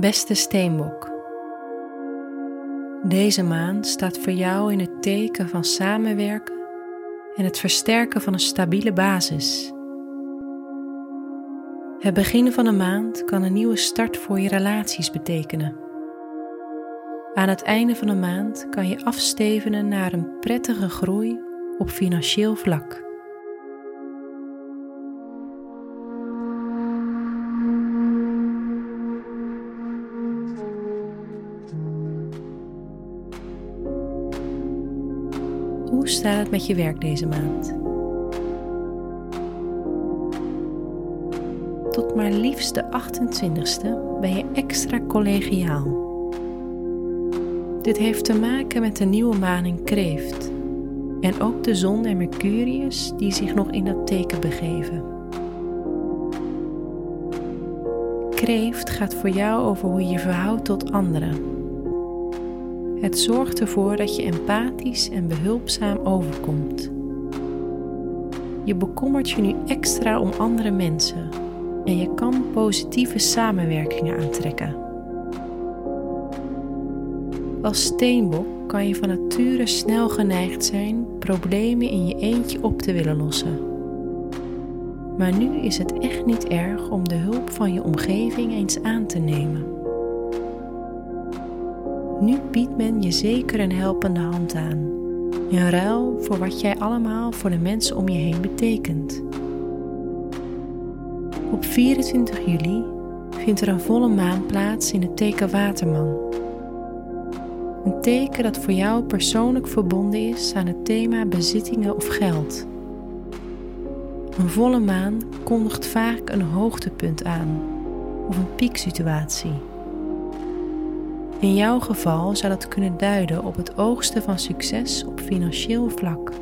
Beste Steenbok. Deze maand staat voor jou in het teken van samenwerken en het versterken van een stabiele basis. Het begin van een maand kan een nieuwe start voor je relaties betekenen. Aan het einde van een maand kan je afstevenen naar een prettige groei op financieel vlak. Hoe staat het met je werk deze maand? Tot maar liefst de 28ste ben je extra collegiaal. Dit heeft te maken met de nieuwe maan in Kreeft en ook de zon en Mercurius die zich nog in dat teken begeven. Kreeft gaat voor jou over hoe je je verhoudt tot anderen het zorgt ervoor dat je empathisch en behulpzaam overkomt. Je bekommert je nu extra om andere mensen en je kan positieve samenwerkingen aantrekken. Als steenbok kan je van nature snel geneigd zijn problemen in je eentje op te willen lossen. Maar nu is het echt niet erg om de hulp van je omgeving eens aan te nemen. Nu biedt men je zeker een helpende hand aan, in ruil voor wat jij allemaal voor de mensen om je heen betekent. Op 24 juli vindt er een volle maan plaats in het teken Waterman. Een teken dat voor jou persoonlijk verbonden is aan het thema bezittingen of geld. Een volle maan kondigt vaak een hoogtepunt aan of een pieksituatie. In jouw geval zou dat kunnen duiden op het oogsten van succes op financieel vlak.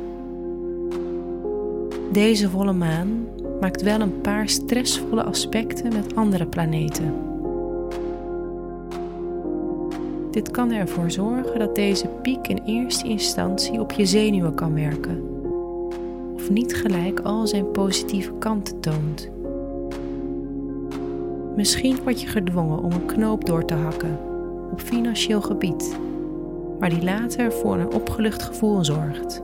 Deze volle maan maakt wel een paar stressvolle aspecten met andere planeten. Dit kan ervoor zorgen dat deze piek in eerste instantie op je zenuwen kan werken, of niet gelijk al zijn positieve kanten toont. Misschien word je gedwongen om een knoop door te hakken op financieel gebied, maar die later voor een opgelucht gevoel zorgt.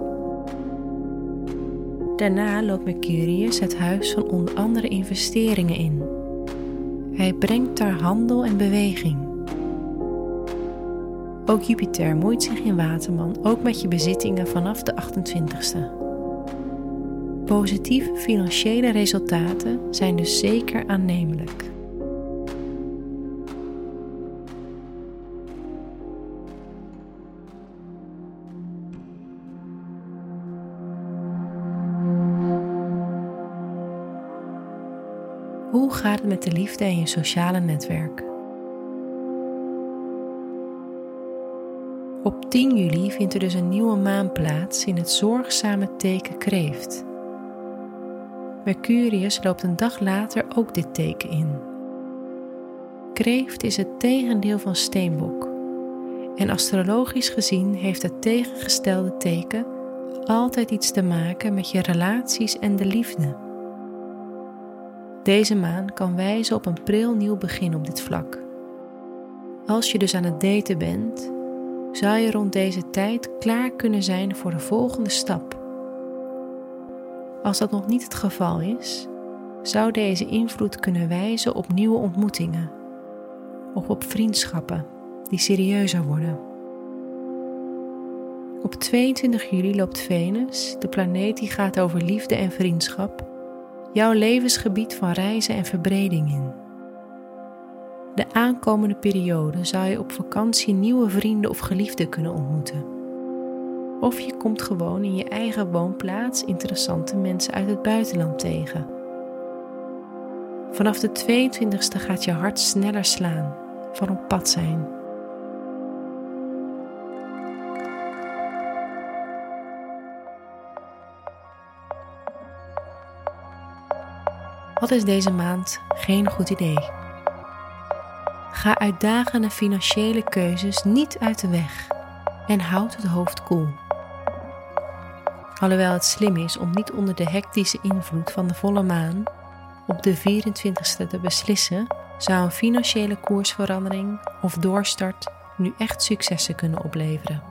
Daarna loopt Mercurius het huis van onder andere investeringen in. Hij brengt daar handel en beweging. Ook Jupiter moeit zich in Waterman, ook met je bezittingen vanaf de 28ste. Positieve financiële resultaten zijn dus zeker aannemelijk. Hoe gaat het met de liefde en je sociale netwerk? Op 10 juli vindt er dus een nieuwe maan plaats in het zorgzame teken Kreeft. Mercurius loopt een dag later ook dit teken in. Kreeft is het tegendeel van Steenbok. En astrologisch gezien heeft het tegengestelde teken altijd iets te maken met je relaties en de liefde. Deze maan kan wijzen op een pril nieuw begin op dit vlak. Als je dus aan het daten bent, zou je rond deze tijd klaar kunnen zijn voor de volgende stap. Als dat nog niet het geval is, zou deze invloed kunnen wijzen op nieuwe ontmoetingen of op vriendschappen die serieuzer worden. Op 22 juli loopt Venus, de planeet die gaat over liefde en vriendschap, jouw levensgebied van reizen en verbreding in. De aankomende periode zou je op vakantie nieuwe vrienden of geliefden kunnen ontmoeten. Of je komt gewoon in je eigen woonplaats interessante mensen uit het buitenland tegen. Vanaf de 22e gaat je hart sneller slaan, van op pad zijn. Wat is deze maand geen goed idee? Ga uitdagende financiële keuzes niet uit de weg en houd het hoofd koel. Alhoewel het slim is om niet onder de hectische invloed van de volle maan op de 24ste te beslissen, zou een financiële koersverandering of doorstart nu echt successen kunnen opleveren.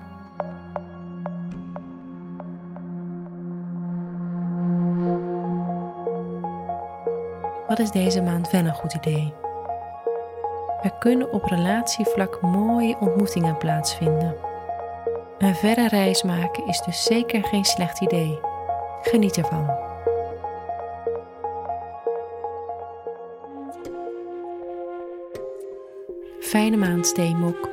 Wat is deze maand wel een goed idee? Er kunnen op relatievlak mooie ontmoetingen plaatsvinden. Een verre reis maken is dus zeker geen slecht idee. Geniet ervan. Fijne maand, Steenbok.